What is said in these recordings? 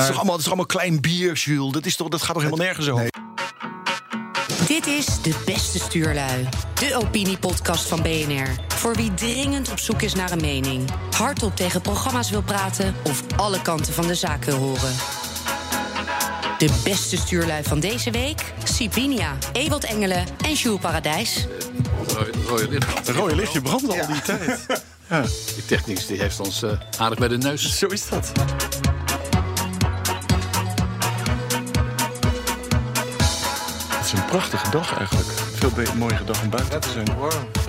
is toch allemaal, dat is allemaal klein bier, Jules? Dat, is toch, dat gaat toch helemaal nergens over? Dit is De Beste Stuurlui. De opiniepodcast van BNR. Voor wie dringend op zoek is naar een mening. Hardop tegen programma's wil praten of alle kanten van de zaak wil horen. De beste stuurlui van deze week? Sipinia, Ewald Engelen en Jules Paradijs. Rode, rode licht. Het rode lichtje brandt al die tijd. Ja, Die technicus die heeft ons eh, aardig bij de neus. zo is dat. Is een prachtige dag eigenlijk. Veel mooiere dag om buiten te zijn.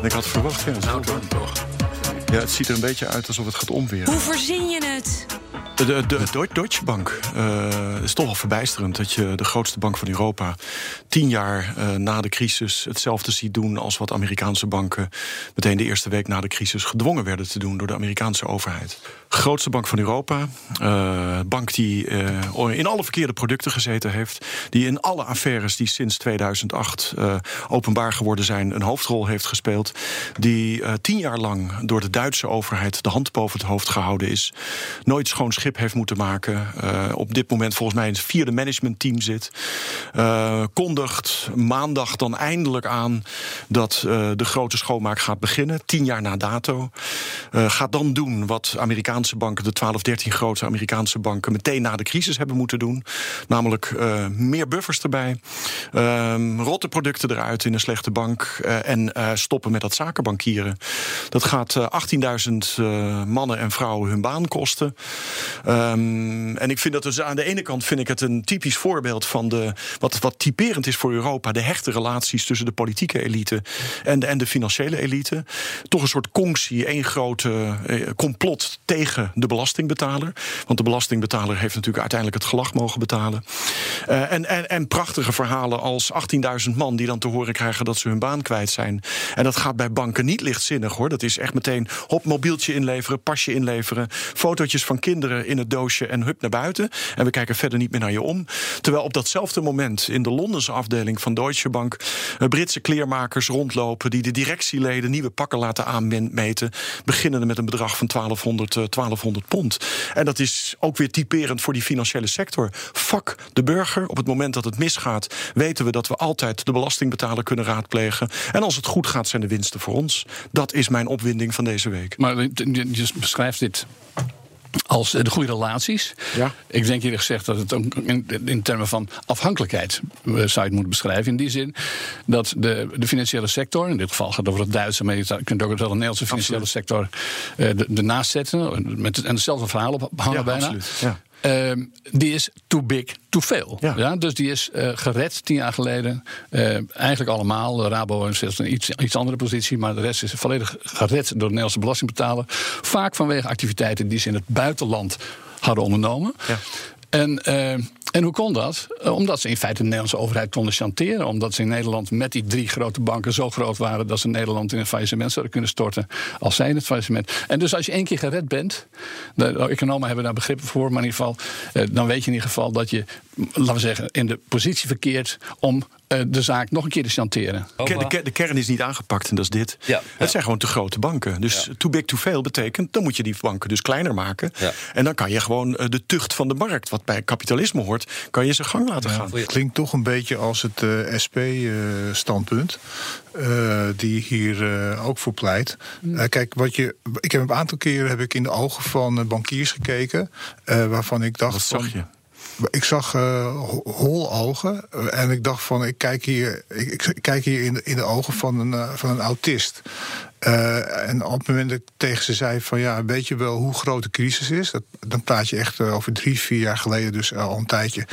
Ik had verwacht. Ja, het, is goed, hoor. toch. ja, het ziet er een beetje uit alsof het gaat omweren. Hoe verzin je het? De, de, de Deu- Deutsche Bank. eh, Het is toch wel verbijsterend dat je de grootste bank van Europa. tien jaar eh, na de crisis hetzelfde ziet doen als wat Amerikaanse banken. meteen de eerste week na de crisis gedwongen werden te doen door de Amerikaanse overheid. Grootste bank van Europa. eh, bank die eh, in alle verkeerde producten gezeten heeft. Die in alle affaires die sinds 2008 eh, openbaar geworden zijn. een hoofdrol heeft gespeeld. Die eh, tien jaar lang door de Duitse overheid de hand boven het hoofd gehouden is. Nooit schoon schip heeft moeten maken. eh, op dit moment volgens mij in het vierde managementteam zit. eh, kondigt maandag dan eindelijk aan dat eh, de grote schoonmaak gaat beginnen. Tien jaar na dato. Gaat dan doen wat Amerikaanse banken, de 12, 13 grote Amerikaanse banken, meteen na de crisis hebben moeten doen. Namelijk meer buffers erbij. ehm, rotte producten eruit in een slechte bank. en stoppen met dat zakenbankieren. Dat gaat eh, 18.000 eh, mannen en vrouwen hun baan kosten. Ehm, en ik vind dat dus aan de ene kant vind ik het een typisch voorbeeld van de, wat, wat typerend is voor Europa, de hechte relaties tussen de politieke elite en de, en de financiële elite. Toch een soort conctie, één grote eh, complot tegen de belastingbetaler. Want de belastingbetaler heeft natuurlijk uiteindelijk het gelag mogen betalen. Eh, en, en, en prachtige verhalen als 18.000 man die dan te horen krijgen dat ze hun baan kwijt zijn. En dat gaat bij banken niet lichtzinnig hoor. Dat is echt meteen hop, mobieltje inleveren, pasje inleveren, fotootjes van kinderen in het doosje en hup naar buiten. En we kijken verder niet meer naar je om. Terwijl op datzelfde moment in de Londense afdeling van Deutsche Bank eh, Britse kleermakers rondlopen die de directieleden nieuwe pakken laten aanmeten, beginnende met een bedrag van 1200, eh, 1200 pond. En dat is ook weer typerend voor die financiële sector. Fuck de burger. Op het moment dat het misgaat, weten we dat we altijd de belastingbetaler kunnen raadplegen. En als het goed gaat, zijn de winsten voor ons. Dat is mijn opwinding van deze week. Maar je beschrijft dit als eh, de goede relaties. Ja. Ik denk eerlijk gezegd dat het ook in, in termen van afhankelijkheid eh, zou je het moeten beschrijven. In die zin dat de, de financiële sector, in dit geval gaat het over het Duitse, maar je kunt ook wel de Nederlandse financiële sector eh, de- ernaast zetten. Met, en hetzelfde verhaal ophangen Ja, bijna. absoluut, ja. Ehm, die is too big, too veel. Ja. Ja. dus die is eh, gered tien jaar geleden. Eh, eigenlijk allemaal. De Rabo is een iets, iets andere positie. Maar de rest is volledig gered door de Nederlandse belastingbetaler. Vaak vanwege activiteiten die ze in het buitenland hadden ondernomen. Ja. En, eh, en hoe kon dat? Eh, omdat ze in feite de Nederlandse overheid konden chanteren. Omdat ze in Nederland met die drie grote banken zo groot waren dat ze Nederland in een faillissement zouden kunnen storten. Als zij in het faillissement. En dus als je één keer gered bent. De economen hebben daar begrippen voor. Maar in ieder geval, eh, dan weet je in ieder geval dat je, laten we zeggen, in de positie verkeert om de zaak nog een keer te chanteren. De, ke- de, ke- de kern is niet aangepakt en dat is dit. Ja, Het ja. zijn gewoon te grote banken. Dus too big, too veel betekent... dan moet je die banken dus kleiner maken. Ja. En dan kan je gewoon eh, de tucht van de markt... wat bij kapitalisme hoort, kan je zijn gang laten gaan. Klinkt toch een beetje als het SP-standpunt. die hier eh, ook voor pleit. Eh, kijk, wat je, ik heb een aantal keren heb ik in de ogen van eh, bankiers gekeken. eh, waarvan ik dacht. Wat zag van, je? Ik zag ho- hol ogen. eh, en ik dacht van, ik kijk hier, ik, ik kijk hier in, de, in de ogen van een, eh, van een autist. Eh, en op het moment dat ik tegen ze zei van ja, weet je wel hoe groot de crisis is? Dat, dan praat je echt eh, over drie, vier jaar geleden, dus al een tijdje.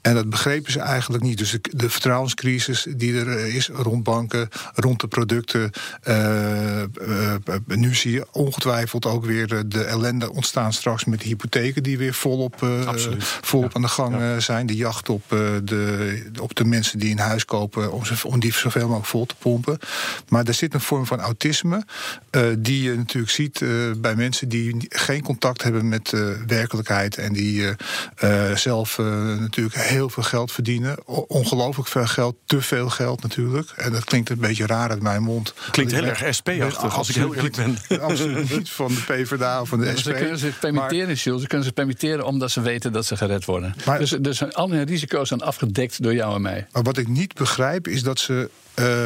En dat begrepen ze eigenlijk niet. Dus de, de vertrouwenscrisis die er eh, is rond banken, rond de producten. eh, eh, eh, nu zie je ongetwijfeld ook weer de, de ellende ontstaan straks met de hypotheken die weer volop, eh, volop aan de gang eh, zijn. De jacht op, eh, de, op de mensen die een huis kopen om, ze, om die zoveel mogelijk vol te pompen. Maar er zit een vorm van autisme cynisme. die je natuurlijk ziet bij mensen die geen contact hebben met werkelijkheid. En die zelf natuurlijk heel veel geld verdienen. Ongelooflijk veel geld, te veel geld natuurlijk. En dat klinkt een beetje raar uit mijn mond. Klinkt heel erg SP-achtig, als ik heel eerlijk ben. Absoluut niet van de PvdA of van de SP. Ze kunnen zich permitteren, maar, Ze kunnen zich permitteren omdat ze weten dat ze gered worden. Maar, dus, dus al hun risico's zijn afgedekt door jou en mij. Maar wat ik niet begrijp is dat ze uh,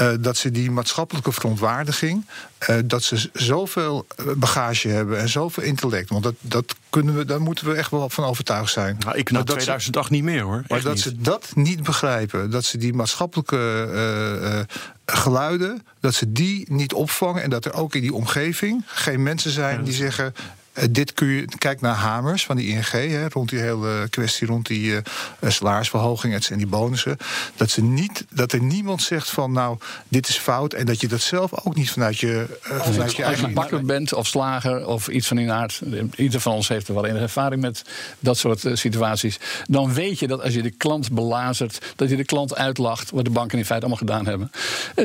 uh, dat ze die maatschappelijke verontwaardiging, uh, dat ze zoveel bagage hebben en zoveel intellect. Want dat, dat kunnen we, daar moeten we echt wel van overtuigd zijn. Nou, ik na 2008 ze, niet meer hoor. Maar dat niet. ze dat niet begrijpen, dat ze die maatschappelijke geluiden, dat ze die niet opvangen en dat er ook in die omgeving geen mensen zijn die zeggen dit kun je, kijk naar Hamers van die ING, hè, rond die hele kwestie rond die uh, salarisverhoging en die bonussen. Dat, ze niet, dat er niemand zegt van nou, dit is fout. En dat je dat zelf ook niet vanuit je, uh, vanuit je eigen. Als je bakker bent of slager of iets van die aard. Ieder van ons heeft er wel enige ervaring met dat soort situaties. Dan weet je dat als je de klant belazert, dat je de klant uitlacht, wat de banken in feite allemaal gedaan hebben.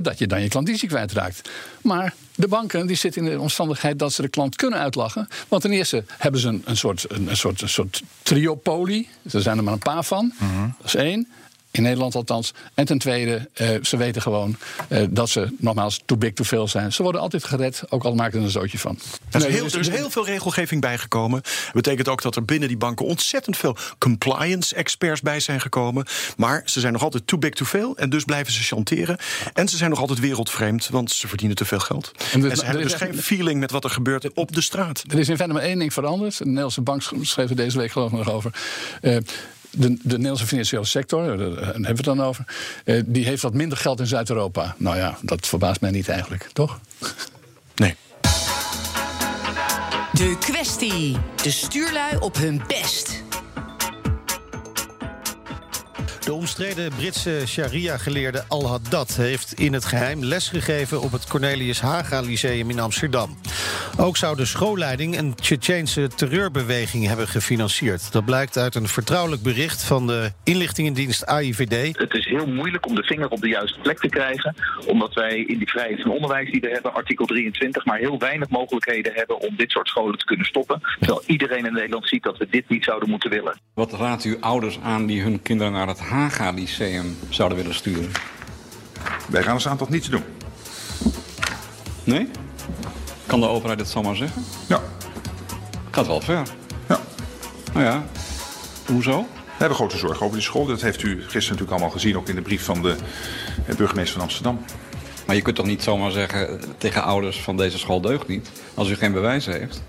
Dat je dan je klandizie kwijtraakt. Maar de banken die zitten in de omstandigheid dat ze de klant kunnen uitlachen. Want ten eerste hebben ze een, een, soort, een, een soort, een soort triopolie. Er zijn er maar een paar van. Mhm. Dat is één. In Nederland althans. En ten tweede, uh, ze weten gewoon uh, dat ze nogmaals too big to fail zijn. Ze worden altijd gered, ook al maken er een zootje van. Er is, heel, er is heel veel regelgeving bijgekomen. Dat betekent ook dat er binnen die banken ontzettend veel compliance experts bij zijn gekomen. Maar ze zijn nog altijd too big to fail. En dus blijven ze chanteren. En ze zijn nog altijd wereldvreemd, want ze verdienen te veel geld. En, dus, en ze hebben dus geen feeling met wat er gebeurt op de straat. Er is in feite maar één ding veranderd. De Nederlandse bank schreef er deze week geloof ik nog over. Uh, de, de Nederlandse financiële sector, daar hebben we het dan over, eh, die heeft wat minder geld in Zuid-Europa. Nou ja, dat verbaast mij niet eigenlijk, toch? Nee. De kwestie. De stuurlui op hun best. De omstreden Britse sharia-geleerde Al-Haddad heeft in het geheim lesgegeven op het Cornelius Haga Lyceum in Amsterdam. Ook zou de schoolleiding een Tsjetsjeense terreurbeweging hebben gefinancierd. Dat blijkt uit een vertrouwelijk bericht van de inlichtingendienst AIVD. Het is heel moeilijk om de vinger op de juiste plek te krijgen, omdat wij in die vrijheid van onderwijs die we hebben, artikel 23, maar heel weinig mogelijkheden hebben om dit soort scholen te kunnen stoppen. Terwijl iedereen in Nederland ziet dat we dit niet zouden moeten willen. Wat raadt u ouders aan die hun kinderen naar het Haga Lyceum zouden willen sturen? Wij gaan er aan tot niets doen. Nee? Kan de overheid het zomaar zeggen? Ja. Gaat wel ver. Ja. Nou ja, hoezo? We hebben grote zorgen over die school. Dat heeft u gisteren natuurlijk allemaal gezien, ook in de brief van de burgemeester van Amsterdam. Maar je kunt toch niet zomaar zeggen tegen ouders van deze school deugt niet, als u geen bewijs heeft?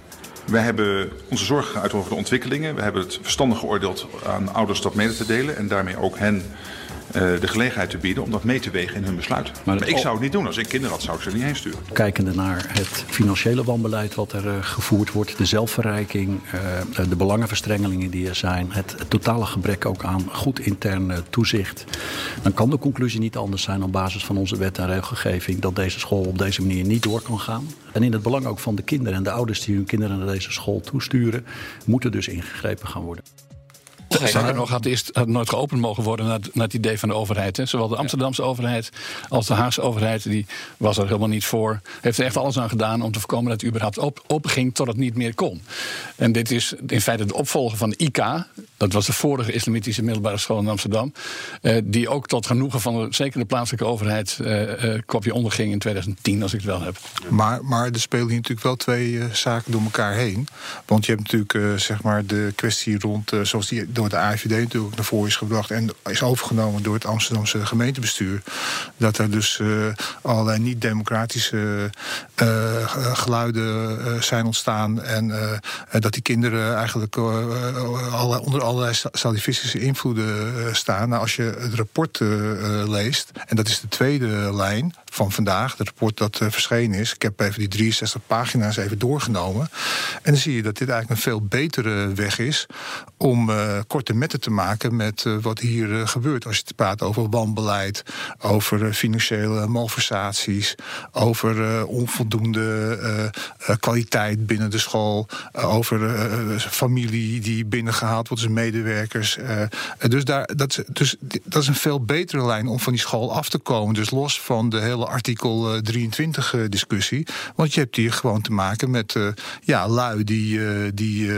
Wij hebben onze zorgen geuit over de ontwikkelingen. We hebben het verstandig geoordeeld aan ouders dat mede te delen en daarmee ook hen de gelegenheid te bieden om dat mee te wegen in hun besluit. Maar, maar ik zou het niet doen. Als ik kinderen had, zou ik ze niet heen sturen. Kijkende naar het financiële wanbeleid wat er uh, gevoerd wordt, de zelfverrijking, uh, de belangenverstrengelingen die er zijn, het, totale gebrek ook aan goed intern toezicht, dan kan de conclusie niet anders zijn op basis van onze wet en regelgeving dat deze school op deze manier niet door kan gaan. En in het belang ook van de kinderen en de ouders die hun kinderen naar deze school toesturen, moet er dus ingegrepen gaan worden. Sterker nog, had eerst had nooit geopend mogen worden naar, naar het idee van de overheid. Hè. Zowel de Amsterdamse overheid als de Haagse overheid, die was er helemaal niet voor. Heeft er echt alles aan gedaan om te voorkomen dat het überhaupt op, open ging tot het niet meer kon. En dit is in feite de opvolger van de IK. Dat was de vorige islamitische middelbare school in Amsterdam. Eh, die ook tot genoegen van de, zeker de plaatselijke overheid eh, eh, kopje onderging in 2010, als ik het wel heb. Maar, maar er spelen hier natuurlijk wel twee uh, zaken door elkaar heen. Want je hebt natuurlijk uh, zeg maar de kwestie rond, uh, zoals die door de AIVD natuurlijk naar voren is gebracht en is overgenomen door het Amsterdamse gemeentebestuur. Dat er dus uh, allerlei niet-democratische uh, geluiden uh, zijn ontstaan. En dat die kinderen eigenlijk onder allerlei salafistische invloeden staan. Nou, als je het rapport leest, en dat is de tweede lijn van vandaag, het rapport dat verschenen is. Ik heb even die 63 pagina's even doorgenomen. En dan zie je dat dit eigenlijk een veel betere weg is om korte metten te maken met uh, wat hier uh, gebeurt. Als je het praat over wanbeleid, over uh, financiële malversaties, over onvoldoende kwaliteit binnen de school, over familie die binnengehaald wordt, dus medewerkers. dus, daar, dat, dus dat is een veel betere lijn om van die school af te komen. Dus los van de hele hele artikel 23 discussie. Want je hebt hier gewoon te maken met ja, lui die, die,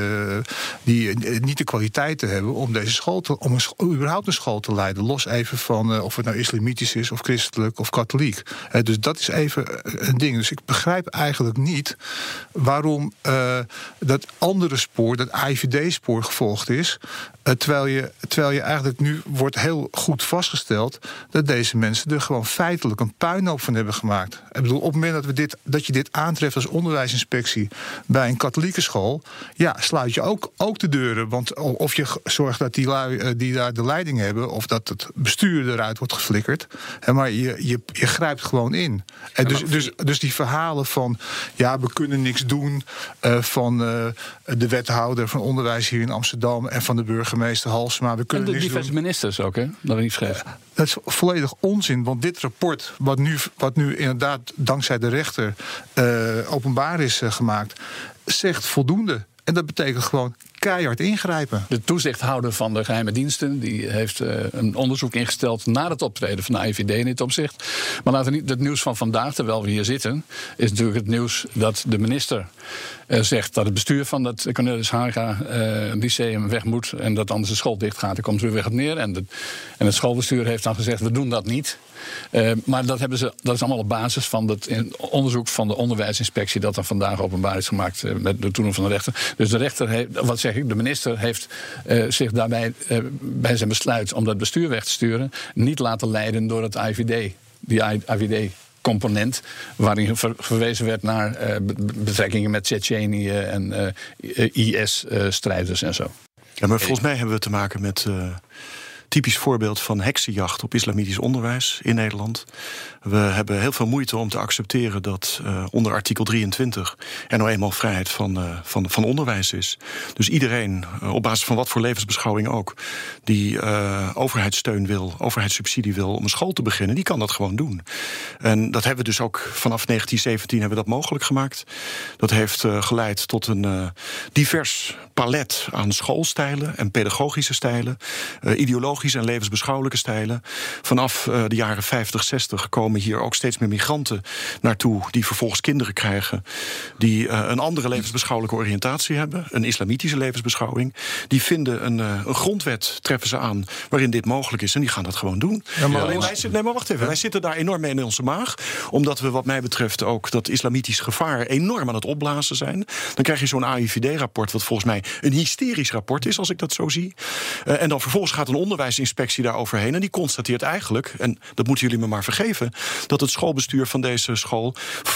die niet de kwaliteiten hebben om deze school te, om een, überhaupt een school te leiden. Los even van of het nou islamitisch is of christelijk of katholiek. dus dat is even een ding. Dus ik begrijp eigenlijk niet waarom dat andere spoor, dat IVD-spoor, gevolgd is. terwijl, je, terwijl je eigenlijk nu wordt heel goed vastgesteld dat deze mensen er gewoon feitelijk een puinhoop van hebben gemaakt. Ik bedoel, op het moment dat, we dit, dat je dit aantreft als onderwijsinspectie bij een katholieke school, ja, sluit je ook, ook de deuren. Want of je zorgt dat die lui eh, die daar de leiding hebben, of dat het bestuur eruit wordt geflikkerd. Maar je, je, je grijpt gewoon in. En dus, dus, dus die verhalen van ja, we kunnen niks doen uh, van uh, de wethouder van onderwijs hier in Amsterdam en van de burgemeester Halsema. We kunnen en de diverse ministers ook, hè? Dat niet schrijft. Dat is volledig onzin, want dit rapport, wat nu, wat nu inderdaad dankzij de rechter openbaar is gemaakt, zegt voldoende. En dat betekent gewoon keihard ingrijpen. De toezichthouder van de geheime diensten die heeft uh, een onderzoek ingesteld naar het optreden van de IVD in dit opzicht. Maar laten we niet het nieuws van vandaag, terwijl we hier zitten, is natuurlijk het nieuws dat de minister uh, zegt dat het bestuur van het Cornelis Haga uh, Lyceum weg moet en dat anders de school dicht gaat. Daar komt er weer wat neer. En, en het schoolbestuur heeft dan gezegd: we doen dat niet. Uh, maar dat, hebben ze, dat is allemaal op basis van het onderzoek van de onderwijsinspectie dat dan vandaag openbaar is gemaakt uh, met de toedoen van de rechter. Dus de rechter heeft, wat zeg ik, de minister heeft uh, zich daarbij bij zijn besluit om dat bestuur weg te sturen niet laten leiden door het IVD. Die IVD component waarin verwezen werd naar uh, betrekkingen met Tsjetsjenië en uh, IS-strijders en zo. Ja, maar volgens mij hebben we te maken met typisch voorbeeld van heksenjacht op islamitisch onderwijs in Nederland. We hebben heel veel moeite om te accepteren dat uh, onder artikel 23 er nou eenmaal vrijheid van, uh, van, van onderwijs is. Dus iedereen, uh, op basis van wat voor levensbeschouwing ook, die overheidssteun wil, overheidssubsidie wil om een school te beginnen, die kan dat gewoon doen. En dat hebben we dus ook vanaf 1917 hebben we dat mogelijk gemaakt. Dat heeft geleid tot een divers palet aan schoolstijlen en pedagogische stijlen, ideologische en levensbeschouwelijke stijlen. Vanaf de jaren 50, 60 komen hier ook steeds meer migranten naartoe. die vervolgens kinderen krijgen. die uh, een andere levensbeschouwelijke oriëntatie hebben. een islamitische levensbeschouwing. Die vinden een, uh, een grondwet, treffen ze aan. waarin dit mogelijk is en die gaan dat gewoon doen. Ja, maar, Alleen wij, nee, maar wacht even. Wij zitten daar enorm mee in onze maag. omdat we, wat mij betreft, ook dat islamitisch gevaar enorm aan het opblazen zijn. Dan krijg je zo'n AIVD-rapport, wat volgens mij een hysterisch rapport is, als ik dat zo zie. Uh, en dan vervolgens gaat een onderwijsinspectie daar overheen. en die constateert eigenlijk, en dat moeten jullie me maar vergeven dat het schoolbestuur van deze school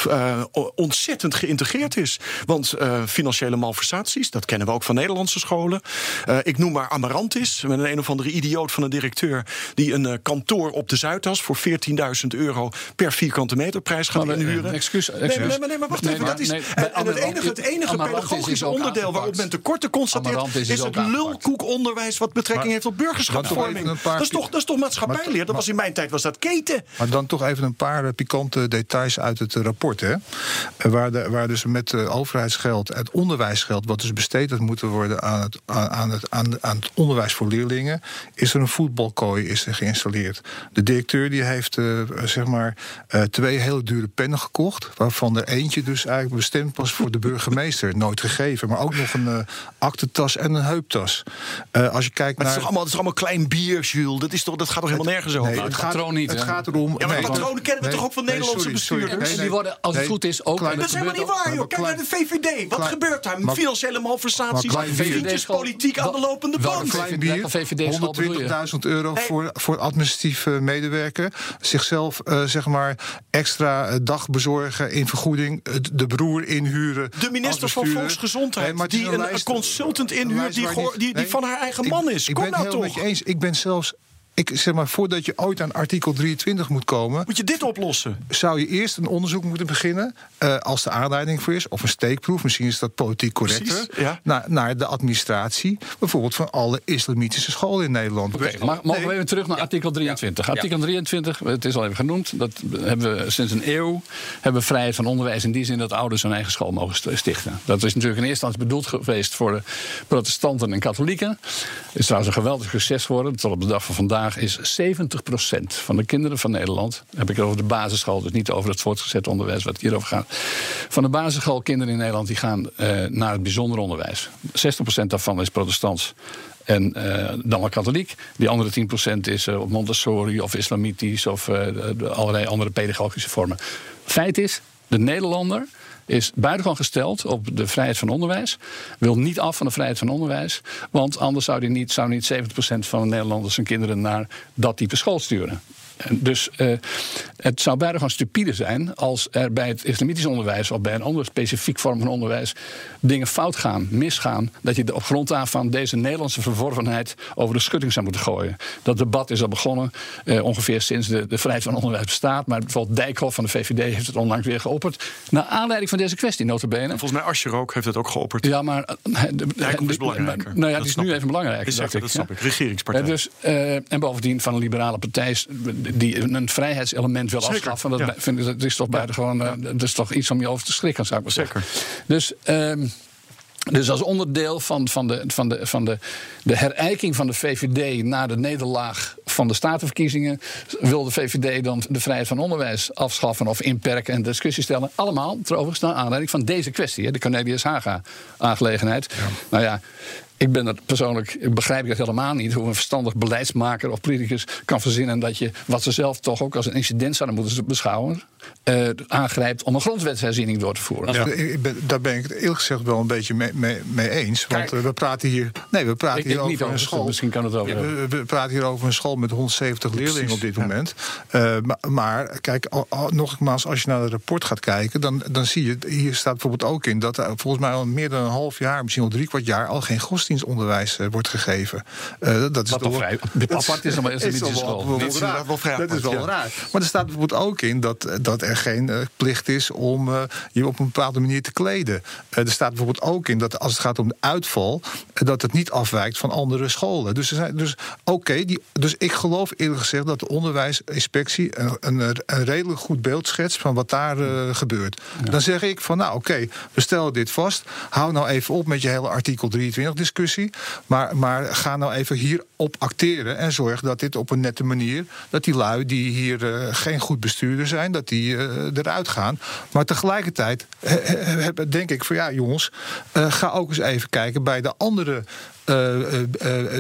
uh, ontzettend geïntegreerd is. Want uh, financiële malversaties, dat kennen we ook van Nederlandse scholen. Uh, ik noem maar Amarantis, met een een of andere idioot van een directeur die een kantoor op de Zuidas voor 14.000 euro per vierkante meter prijs gaat maar, inhuren. Excuus, excuus. Nee, nee, nee, maar wacht nee, even. Maar, dat is, nee, en, en het enige, het enige pedagogische onderdeel waarop men tekorten constateert, is, is het lulkoekonderwijs wat betrekking maar, heeft op burgerschapsvorming. Dat is, toch, dat is toch maatschappijleer? Dat was in mijn tijd was dat keten. Maar dan toch even een paar pikante details uit het rapport. Hè? Waar, de, waar dus met overheidsgeld, het onderwijsgeld, wat dus besteed had moeten worden aan het, aan, het, aan, aan het onderwijs voor leerlingen, is er een voetbalkooi is er geïnstalleerd. De directeur die heeft uh, zeg maar uh, twee hele dure pennen gekocht, waarvan er eentje dus eigenlijk bestemd was voor de burgemeester, nooit gegeven, maar ook nog een uh, aktentas en een heuptas. als je kijkt maar naar. Het is, allemaal, het is allemaal klein bier, Jules. Dat, is toch, dat gaat toch helemaal nergens over? Nee, het, gaat, niet, het gaat erom. Ja, maar nee, kennen we nee, toch ook van nee, Nederlandse sorry, bestuurders? Sorry, die worden, als het goed is, ook... dat is helemaal niet waar, joh. Kijk naar de VVD. Wat gebeurt daar? Financiële malversaties, vriendjespolitiek aan de lopende band. Klein bier, 120.000 euro voor, voor administratieve medewerker. Zichzelf, uh, zeg maar, extra dag bezorgen in vergoeding. De broer inhuren. De minister van Volksgezondheid, die een consultant inhuurt die van haar eigen man is. Kom nou toch. eens. Ik ben zelfs ik zeg maar, voordat je ooit aan artikel 23 moet komen. Moet je dit oplossen? Zou je eerst een onderzoek moeten beginnen. Uh, als de aanleiding voor is. Of een steekproef, misschien is dat politiek correcter. ja. naar, naar de administratie. Bijvoorbeeld van alle islamitische scholen in Nederland. Oké, okay, maar mogen we even terug naar artikel 23? Ja. Artikel 23, het is al even genoemd. Dat hebben we sinds een eeuw. Hebben we vrijheid van onderwijs in die zin dat ouders hun eigen school mogen stichten. Dat is natuurlijk in eerste instantie bedoeld geweest voor de protestanten en katholieken. Het is trouwens een geweldig succes geworden. Tot op de dag van vandaag Is 70% van de kinderen van Nederland. Heb ik het over de basisschool, dus niet over het voortgezet onderwijs wat hierover gaat. Van de basisschoolkinderen in Nederland die gaan uh, naar het bijzonder onderwijs. 60% daarvan is protestants. En uh, dan wel katholiek. Die andere 10% is uh, Montessori of islamitisch of allerlei andere pedagogische vormen. Feit is, de Nederlander is buitengewoon gesteld op de vrijheid van onderwijs. Wil niet af van de vrijheid van onderwijs. Want anders zou, die niet, zou niet 70% van de Nederlanders hun kinderen naar dat type school sturen. En dus uh, het zou buitengewoon stupide zijn als er bij het islamitisch onderwijs of bij een andere specifiek vorm van onderwijs dingen fout gaan, misgaan. Dat je op grond daarvan deze Nederlandse verworvenheid over de schutting zou moeten gooien. Dat debat is al begonnen uh, ongeveer sinds de, de vrijheid van onderwijs bestaat. Maar bijvoorbeeld Dijkhoff van de VVD heeft het onlangs weer geopperd. Naar aanleiding van deze kwestie, notabene. volgens mij Asscher ook heeft het ook geopperd. Ja, maar... Uh, de, is belangrijker. Nou ja, die is nu even belangrijker. Is, dat ik, snap ik. Regeringspartij. dus, en bovendien van een liberale partij die een vrijheidselement wil Zeker, afschaffen. Dat, ja. vind ik, dat is toch buitengewoon. Ja. dat is toch iets om je over te schrikken, zou ik maar Zeker. zeggen. Dus. Um, dus als onderdeel van, van, de, van, de, van de, de herijking van de VVD na de nederlaag van de statenverkiezingen wil de VVD dan de vrijheid van onderwijs afschaffen of inperken en discussie stellen. Allemaal trouwens naar aanleiding van deze kwestie, de Cornelius Haga-aangelegenheid. Ja. Nou ja, ik ben dat persoonlijk, ik begrijp dat helemaal niet hoe een verstandig beleidsmaker of politicus kan verzinnen dat je wat ze zelf toch ook als een incident zouden moeten beschouwen, uh, aangrijpt om een grondwetsherziening door te voeren. Ja. Ik ben, daar ben ik het eerlijk gezegd wel een beetje mee, mee, mee eens. Want Kijk, we praten hier. Nee, we praten ik, hier ik over niet een over, school. Misschien kan het over. Ja, we, we, praten hier over een school met 170 leerlingen op dit moment. Uh, maar, maar, kijk, al, al, nogmaals, als je naar het rapport gaat kijken, dan, dan zie je, hier staat bijvoorbeeld ook in dat er volgens mij al meer dan een half jaar, misschien al drie kwart jaar, al geen godsdienstonderwijs uh, wordt gegeven. Uh, dat is Wat toch vrij apart is, maar is, is wel, school. wel, wel, raar. wel vrij dat is wel raar. Maar er staat bijvoorbeeld ook in dat, dat er geen plicht is om je op een bepaalde manier te kleden. Er staat bijvoorbeeld ook in dat als het gaat om de uitval, dat het niet afwijkt van andere scholen. Dus, dus oké, okay, dus ik geloof eerlijk gezegd dat de onderwijsinspectie een, een, een redelijk goed beeld schetst van wat daar gebeurt. Ja. Dan zeg ik van nou oké, okay, we stellen dit vast. Hou nou even op met je hele artikel 23 discussie. Maar, maar ga nou even hierop acteren en zorg dat dit op een nette manier, dat die lui die hier uh, geen goed bestuurder zijn, dat die uh, eruit gaan. Maar tegelijkertijd uh, denk ik van ja, jongens, ga ook eens even kijken bij de andere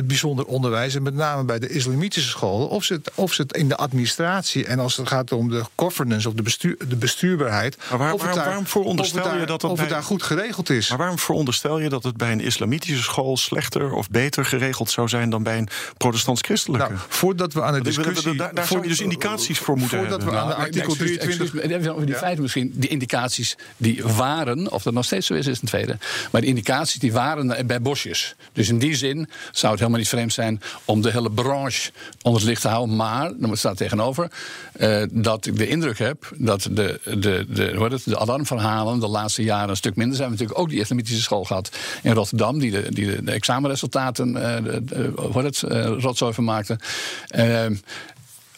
bijzonder onderwijs, en met name bij de islamitische scholen, of ze, het, of ze het in de administratie en als het gaat om de governance of de, bestuur, de bestuurbaarheid. Maar waar, of het waarom, daar, waarom veronderstel of het je dat dat of bij, het daar goed geregeld is? Maar waarom veronderstel je dat het bij een islamitische school slechter of beter geregeld zou zijn dan bij een protestants-christelijke? Nou, voordat we aan de discussie. Daar, daar zou je dus indicaties voor moeten voordat hebben. we aan de artikel 23. Even over die ja. feiten misschien. Die indicaties die waren, of dat nog steeds zo is, is een tweede. Maar de indicaties die waren bij bosjes. Dus in die zin zou het helemaal niet vreemd zijn om de hele branche onder het licht te houden. Maar, dan staat tegenover, uh, dat ik de indruk heb dat de, de, de, hoe het, de alarmverhalen de laatste jaren een stuk minder zijn. We hebben natuurlijk ook die islamitische school gehad in Rotterdam, die de, die de, de examenresultaten uh, de, hoe het, uh, rotzooi van maakte.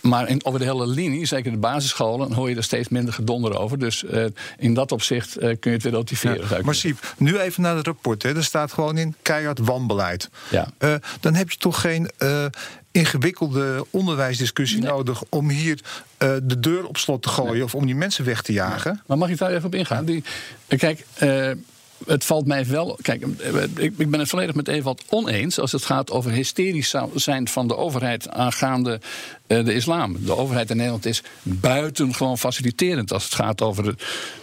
Maar in, over de hele linie, zeker de basisscholen, hoor je er steeds minder gedonder over. Dus uh, in dat opzicht uh, kun je het weer relativeren. Ja, maar Siep, nu even naar het rapport. Hè. Er staat gewoon in keihard wanbeleid. Ja. Uh, dan heb je toch geen ingewikkelde onderwijsdiscussie nee. nodig om hier de deur op slot te gooien nee. of om die mensen weg te jagen. Nee. Maar mag ik daar even op ingaan? Die, kijk het valt mij wel. Kijk, ik, ik ben het volledig met Ewald oneens als het gaat over hysterisch zijn van de overheid aangaande de islam. De overheid in Nederland is buitengewoon faciliterend als het gaat over de,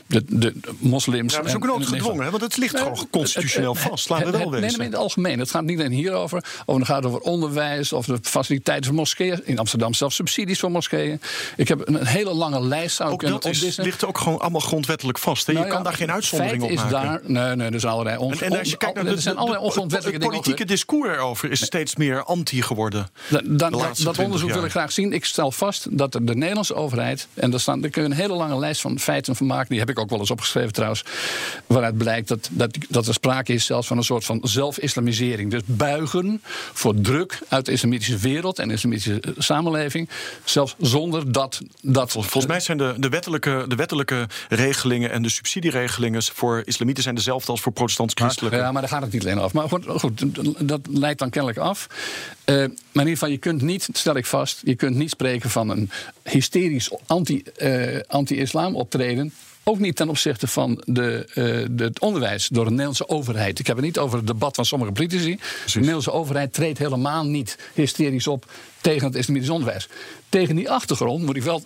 de, de moslims. Ja, maar ze ook nooit gedwongen, hè? want het ligt nee, gewoon constitutioneel het, het, vast. Laten we wel het, wezen. Nee, maar in het algemeen. Het gaat niet alleen hierover. Of het gaat over onderwijs of de faciliteiten van moskeeën. In Amsterdam zelfs subsidies voor moskeeën. Ik heb een hele lange lijst zou ook kunnen dat is, ligt ook gewoon allemaal grondwettelijk vast. Hè? Je nou ja, kan daar geen uitzondering op is maken. Daar, nee, nee, er zijn allerlei on, en, en als je kijkt naar de, er zijn allerlei ongrondwettelijke dingen. Het politieke discours erover is steeds meer anti geworden. Dat onderzoek wil ik graag Ik stel vast dat de Nederlandse overheid, en daar, staan, daar kun je een hele lange lijst van feiten van maken, die heb ik ook wel eens opgeschreven trouwens, waaruit blijkt dat, dat, dat er sprake is zelfs van een soort van zelf-islamisering. Dus buigen voor druk uit de islamitische wereld en de islamitische samenleving, zelfs zonder dat. dat Volgens mij zijn de, de, wettelijke, de wettelijke regelingen en de subsidieregelingen voor islamieten zijn dezelfde als voor protestants-christelijke. Ja, maar daar gaat het niet alleen af. Maar goed, goed dat leidt dan kennelijk af. Maar in ieder geval, je kunt niet, stel ik vast, je kunt niet spreken van een hysterisch anti, anti-islam optreden ook niet ten opzichte van de, uh, de, het onderwijs door de Nederlandse overheid. Ik heb het niet over het debat van sommige politici. De Nederlandse overheid treedt helemaal niet hysterisch op tegen het islamitisch onderwijs. Tegen die achtergrond moet ik wel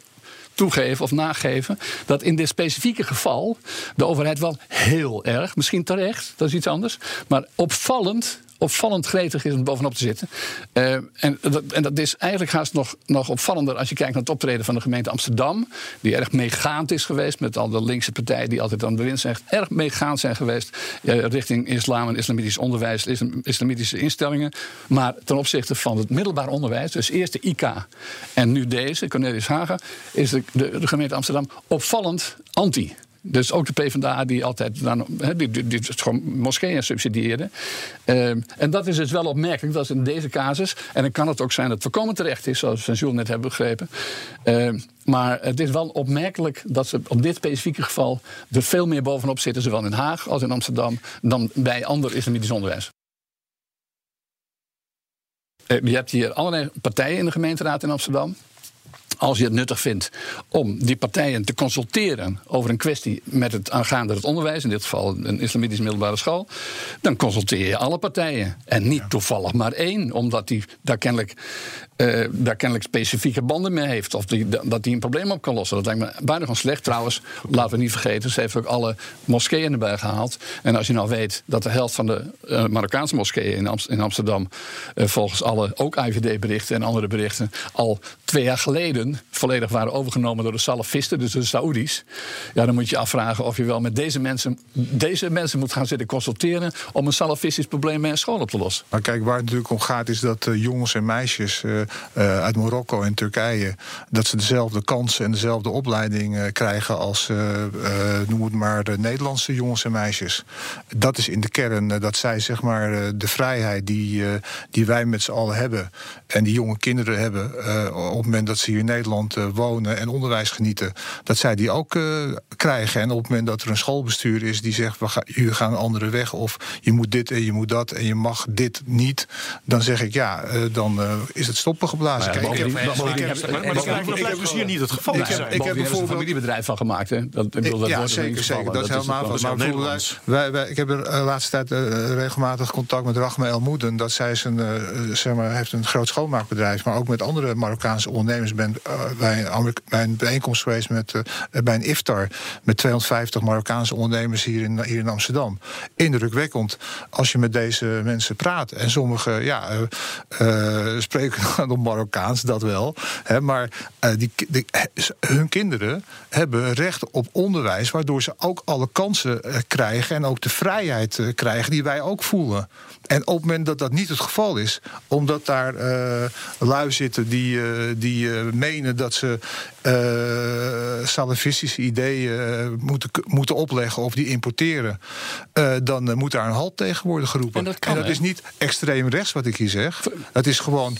toegeven of nageven dat in dit specifieke geval de overheid wel heel erg, misschien terecht, dat is iets anders, maar opvallend opvallend gretig is om bovenop te zitten. Uh, en, dat, en dat is eigenlijk haast nog, nog opvallender als je kijkt naar het optreden van de gemeente Amsterdam. Die erg meegaand is geweest met al de linkse partijen die altijd aan de wind zijn. Erg meegaand zijn geweest uh, richting islam en islamitisch onderwijs, islamitische instellingen. Maar ten opzichte van het middelbaar onderwijs, dus eerst de IK en nu deze, Cornelis Hagen, is de, de gemeente Amsterdam opvallend anti. Dus ook de PvdA die altijd dan, die, die, die gewoon moskeeën subsidieerde. Uh, en dat is dus wel opmerkelijk, dat is in deze casus. En dan kan het ook zijn dat het voorkomen terecht is, zoals we net hebben begrepen. Uh, maar het is wel opmerkelijk dat ze op dit specifieke geval er veel meer bovenop zitten, zowel in Haag als in Amsterdam, dan bij ander islamitisch onderwijs. Uh, je hebt hier allerlei partijen in de gemeenteraad in Amsterdam als je het nuttig vindt om die partijen te consulteren over een kwestie met het aangaande het onderwijs, in dit geval een islamitisch middelbare school, dan consulteer je alle partijen. En niet toevallig maar één, omdat die daar kennelijk, uh, daar kennelijk specifieke banden mee heeft. Of dat die een probleem op kan lossen. Dat lijkt me buitengewoon slecht. Trouwens, laten we niet vergeten, ze heeft ook alle moskeeën erbij gehaald. En als je nou weet dat de helft van de uh, Marokkaanse moskeeën in, in Amsterdam, uh, volgens alle ook IVD-berichten en andere berichten, al twee jaar geleden volledig waren overgenomen door de Salafisten, dus de Saoedi's. Ja, dan moet je afvragen of je wel met deze mensen, deze mensen moet gaan zitten consulteren om een salafistisch probleem bij een school op te lossen. Maar kijk, waar het natuurlijk om gaat is dat jongens en meisjes uit Marokko en Turkije, dat ze dezelfde kansen en dezelfde opleiding krijgen als, noem het maar, de Nederlandse jongens en meisjes. Dat is in de kern dat zij zeg maar de vrijheid die, die wij met z'n allen hebben en die jonge kinderen hebben op het moment dat ze hier in Nederland wonen en onderwijs genieten, dat zij die ook krijgen. En op het moment dat er een schoolbestuur is die zegt: we gaan, jullie gaan een andere weg, of je moet dit en je moet dat en je mag dit niet, dan zeg ik ja, dan is het geblazen. Maar dat is dus hier niet het geval. Ik heb, ik heb bijvoorbeeld een familiebedrijf van gemaakt. Ik, ja, zeker, zeker. Dat is helemaal van. Ik heb er de laatste tijd regelmatig contact met Rachma El Moeden. Dat zij zeg maar, heeft een groot schoonmaakbedrijf, maar ook met andere Marokkaanse ondernemers ben bij, een, bij, een, bijeenkomst geweest met, bij een iftar met 250 Marokkaanse ondernemers hier in, hier in Amsterdam. Indrukwekkend als je met deze mensen praat. En sommigen ja, uh, spreken dan Marokkaans, dat wel. Hè, maar die, die, hun kinderen hebben recht op onderwijs, waardoor ze ook alle kansen krijgen en ook de vrijheid krijgen die wij ook voelen. En op het moment dat dat niet het geval is, omdat daar lui zitten die, die menen dat ze salafistische ideeën moeten, moeten opleggen of die importeren, dan moet daar een halt tegen worden geroepen. En dat, kan, en dat is niet extreem rechts wat ik hier zeg. Het is gewoon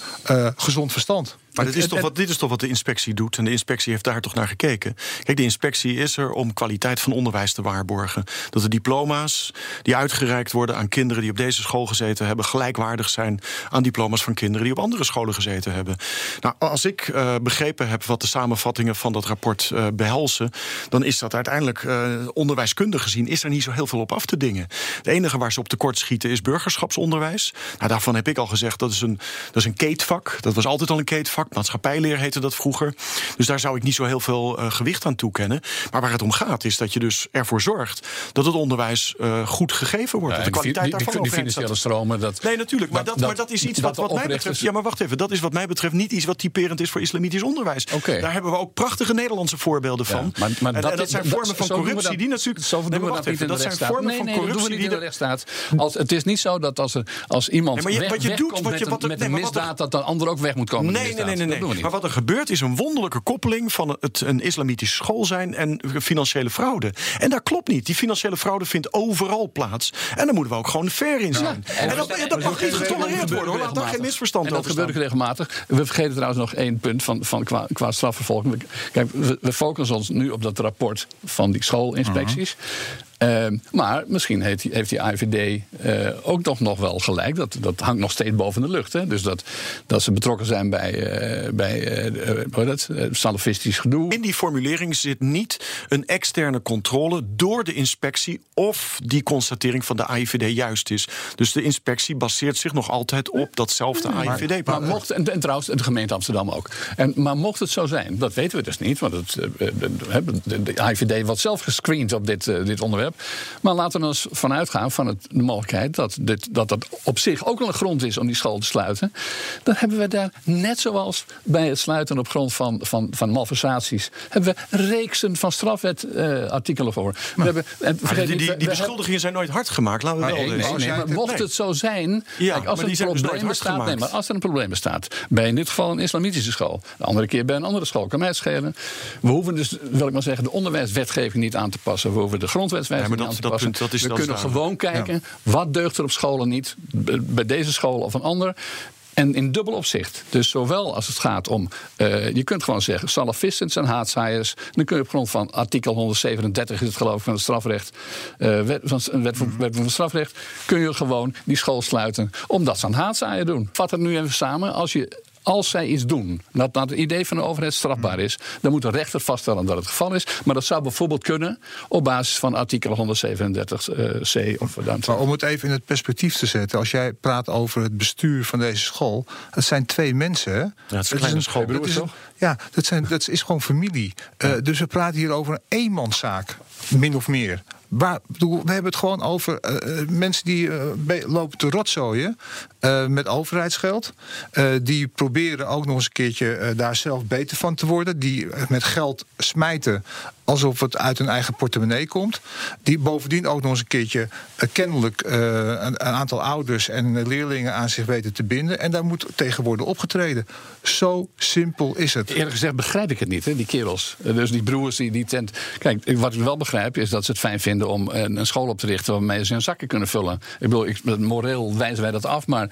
gezond verstand. Maar dit is, toch wat, dit is toch wat de inspectie doet. En de inspectie heeft daar toch naar gekeken. Kijk, de inspectie is er om kwaliteit van onderwijs te waarborgen. Dat de diploma's die uitgereikt worden aan kinderen die op deze school gezeten hebben, gelijkwaardig zijn aan diploma's van kinderen die op andere scholen gezeten hebben. Nou, als ik uh, begrepen heb wat de samenvattingen van dat rapport uh, behelzen, dan is dat uiteindelijk uh, onderwijskundig gezien is er niet zo heel veel op af te dingen. Het enige waar ze op tekort schieten is burgerschapsonderwijs. Nou, daarvan heb ik al gezegd dat is een, dat is een keetvak. Dat was altijd al een keetvak. Maatschappijleer heette dat vroeger. Dus daar zou ik niet zo heel veel uh, gewicht aan toekennen. Maar waar het om gaat is dat je dus ervoor zorgt dat het onderwijs uh, goed gegeven wordt. Ja, de kwaliteit die, daarvan die, die financiële stromen. Dat, nee, natuurlijk. Maar dat, dat, maar dat is iets wat, wat mij betreft. Ja, maar wacht even. Dat is wat mij betreft niet iets wat typerend is voor islamitisch onderwijs. Okay. Daar hebben we ook prachtige Nederlandse voorbeelden van. Ja, maar, maar en, dat, en dat zijn vormen van corruptie die natuurlijk. Zo doen we dat niet in de Dat zijn vormen van corruptie die in de rechtsstaat. Als, het is niet zo dat als, er, als iemand nee, maar je, weg, wat je doet, wat je, wat met een misdaad, dat dan ander ook weg moet komen. Nee, nee, nee, nee. Maar wat er gebeurt is een wonderlijke koppeling van het een islamitisch school zijn en financiële fraude. En dat klopt niet. Die financiële fraude vindt overal plaats. En daar moeten we ook gewoon fair in zijn. Ja, en, dat, dat mag niet getolereerd worden hoor. Laat daar geen misverstand over En dat gebeurt regelmatig. We vergeten trouwens nog één punt van, van qua, qua strafvervolging. Kijk, we, we focussen ons nu op dat rapport van die schoolinspecties. Uh -huh. Ehm, maar misschien heeft, die- heeft die AIVD eh, ook nog, nog wel gelijk. Dat, dat hangt nog steeds boven de lucht. Hè? Dus dat, dat ze betrokken zijn bij, eh, bij eh, salafistisch gedoe. In die formulering zit niet een externe controle door de inspectie of die constatering van de AIVD juist is. Dus de inspectie baseert zich nog altijd op datzelfde AIVD. Maar mocht, en, en trouwens, de gemeente Amsterdam ook. En, maar mocht het zo zijn, dat weten we dus niet. Want het, de, de, de, de AIVD wordt zelf gescreend op dit, dit onderwerp. Maar laten we eens vanuit gaan van het, de mogelijkheid dat, dit, dat dat op zich ook wel een grond is om die school te sluiten. Dan hebben we daar, net zoals bij het sluiten op grond van, van, van malversaties, hebben we reeksen van strafwetartikelen voor. we hebben, en Maar die, niet, die, we- die we beschuldigingen zijn nooit hard gemaakt. Laten we wel Nee, nee, nee, maar mocht het zo zijn. Ja, kijk, als maar er een dus probleem bestaat. Nee, maar als er een probleem bestaat. Bij in dit geval een islamitische school. De andere keer bij een andere school. Kan mij het schelen. We hoeven dus, wil ik maar zeggen, de onderwijswetgeving niet aan te passen. We hoeven de grondwetswijziging Ja, maar niet dat- punt, dat is we kunnen gewoon kijken. Wat deugt er op scholen niet. Bij deze school of een ander. En in dubbel opzicht. Dus zowel als het gaat om. eh, je kunt gewoon zeggen. salafisten zijn haatzaaiers. Dan kun je op grond van artikel 137 is het geloof ik van het strafrecht. eh, wet, van, wet, van, wet van het strafrecht. kun je gewoon die school sluiten. omdat ze aan haatzaaien doen. Vat het nu even samen. Als je. Als zij iets doen, dat dat het idee van de overheid strafbaar is, dan moet de rechter vaststellen dat het geval is. Maar dat zou bijvoorbeeld kunnen op basis van artikel 137c. Of dan Maar om het even in het perspectief te zetten, als jij praat over het bestuur van deze school, dat zijn twee mensen. Hè? Ja, het is een kleine toch? Ja, dat, zijn, dat is gewoon familie. Eh, dus we praten hier over een eenmanszaak, min of meer. Waar, we hebben het gewoon over eh, eh, mensen die eh, lopen te rotzooien eh, met overheidsgeld. Die proberen ook nog eens een keertje daar zelf beter van te worden. Die met geld smijten alsof het uit hun eigen portemonnee komt. Die bovendien ook nog eens een keertje eh, kennelijk eh, een, een aantal ouders en eh, leerlingen aan zich weten te binden. En daar moet tegen worden opgetreden. Zo simpel is het. Eerlijk gezegd begrijp ik het niet, hè, die kerels. Dus die broers die die tent. Kijk, wat ik wel begrijp is dat ze het fijn vinden om een, school op te richten waarmee ze hun zakken kunnen vullen. Ik bedoel, ik, moreel wijzen wij dat af, maar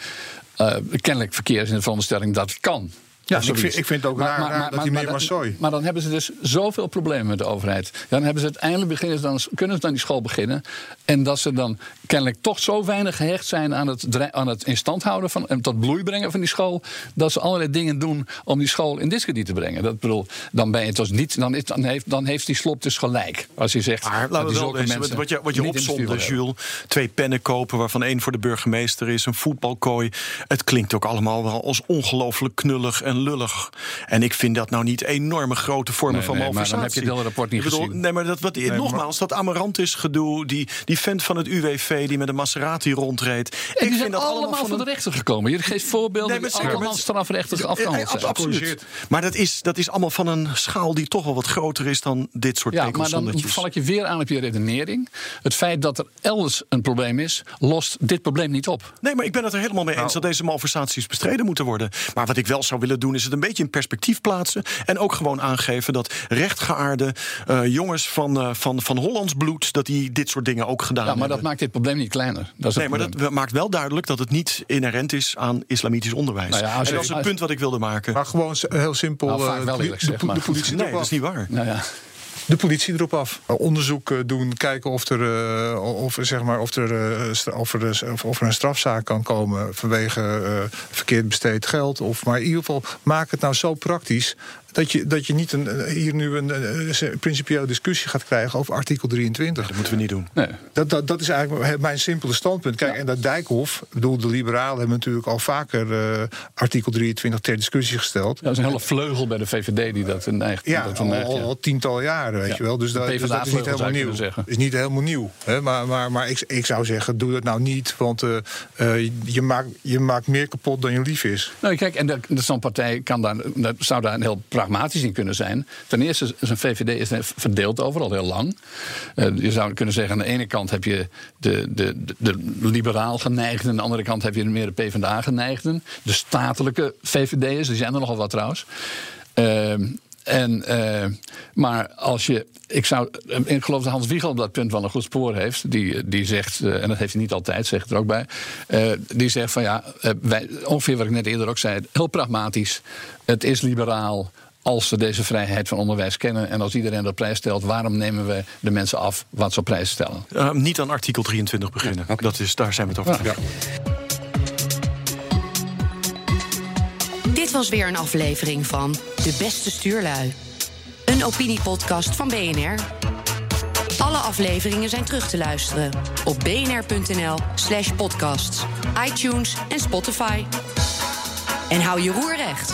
kennelijk verkeer is in de veronderstelling dat het kan. Ja, Of ik vind, ik vind het ook raar, raar dat die meneer dan- Marsoy... maar dan hebben ze dus zoveel problemen met de overheid. Dan hebben ze uiteindelijk beginnen ze dan, kunnen ze dan die school beginnen. En dat ze dan kennelijk toch zo weinig gehecht zijn aan het, aan het in stand houden van en tot bloei brengen van die school. Dat ze allerlei dingen doen om die school in discrediet te brengen. Dat bedoel, dan ben je dus niet. Dan, is, dan, heeft, dan heeft die slop dus gelijk. Als je zegt. Maar laten die we wel mensen wat je, wat je opzonde, Jules. Twee pennen kopen, waarvan één voor de burgemeester is. Een voetbalkooi. Het klinkt ook allemaal wel als ongelooflijk knullig en lullig. En ik vind dat nou niet enorme grote vormen Nee, van nee, maar dan malversatie. heb je het hele rapport niet Ik bedoel, gezien. Nee, maar dat, wat, nogmaals, dat Amarantis gedoe. Die, die vent van het UWV die met een Maserati rondreed. En ik die vind zijn dat allemaal van de een- rechter gekomen. Je geeft voorbeelden Nee, die allemaal strafrechtelijk afgehandeld zijn. absoluut. Maar dat is, dat is allemaal van een schaal die toch wel wat groter is dan dit soort Ja, maar dan val ik je weer aan op je redenering. Het feit dat er elders een probleem is, lost dit probleem niet op. Nee, maar ik ben het er helemaal mee eens dat deze malversaties bestreden moeten worden. Maar wat ik wel zou willen doen, is het een beetje in perspectief plaatsen. En ook gewoon aangeven dat rechtgeaarde eh, jongens van, eh, van, van Hollands bloed, dat die dit soort dingen ook gedaan Ja, maar dat hebben. maakt dit probleem niet kleiner. Dat is Nee, maar dat maakt wel duidelijk dat het niet inherent is aan islamitisch onderwijs. Nou ja, als en dat is het punt wat ik wilde maken. Maar gewoon heel simpel. Nou, vaak eh, wel de- eerlijk de, de, maar- de politie Nee, erop dat af. is niet waar. Nou ja. De politie erop af. Onderzoek eh, doen, kijken of er, eh, of, zeg maar, of, er, eh, stra- of, er, of, een strafzaak kan komen vanwege eh, verkeerd besteed geld. Of, maar in ieder geval, maak het nou zo praktisch. Dat je, dat je niet een, eh, hier nu een, eh, principiële discussie gaat krijgen over artikel 23. Dat moeten we niet doen. Nee. Dat, dat, dat is eigenlijk mijn simpele standpunt. Kijk, en dat Dijkhoff, ik bedoel, de liberalen hebben natuurlijk al vaker eh, artikel 23 ter discussie gesteld. Dat is een hele vleugel bij de VVD die dat neigt. Ja, dat al, al, al tientallen jaren, weet Ja. je wel. Dus dat, dus dat is niet helemaal nieuw. is niet helemaal nieuw. Hè? Maar, maar, maar ik, ik zou zeggen, doe dat nou niet. Want eh, eh, je, maakt, je maakt meer kapot dan je lief is. Nou, kijk, en de- partij kan daar, dat zou daar heel pragmatisch in kunnen zijn. Ten eerste, is een VVD is verdeeld overal heel lang. Eh, je zou kunnen zeggen, aan de ene kant heb je de, de, de, liberaal geneigden... aan de andere kant heb je meer de PvdA geneigden. De statelijke VVD'ers, die zijn er nogal wat trouwens. Ehm, en, eh, maar als je. Ik, zou, ik geloof dat Hans Wiegel op dat punt wel een goed spoor heeft. Die, die zegt, eh, en dat heeft hij niet altijd, zegt er ook bij. eh, die zegt van ja, eh, wij, ongeveer wat ik net eerder ook zei. Heel pragmatisch. Het is liberaal. Als we deze vrijheid van onderwijs kennen en als iedereen dat prijs stelt, waarom nemen we de mensen af wat ze op prijs stellen? Uh, niet aan artikel 23 beginnen. Ja, dat is, daar zijn we het over. Ja. Dit was weer een aflevering van De Beste Stuurlui. Een opiniepodcast van BNR. Alle afleveringen zijn terug te luisteren op bnr.nl/slash podcasts, iTunes en Spotify. En hou je roer recht.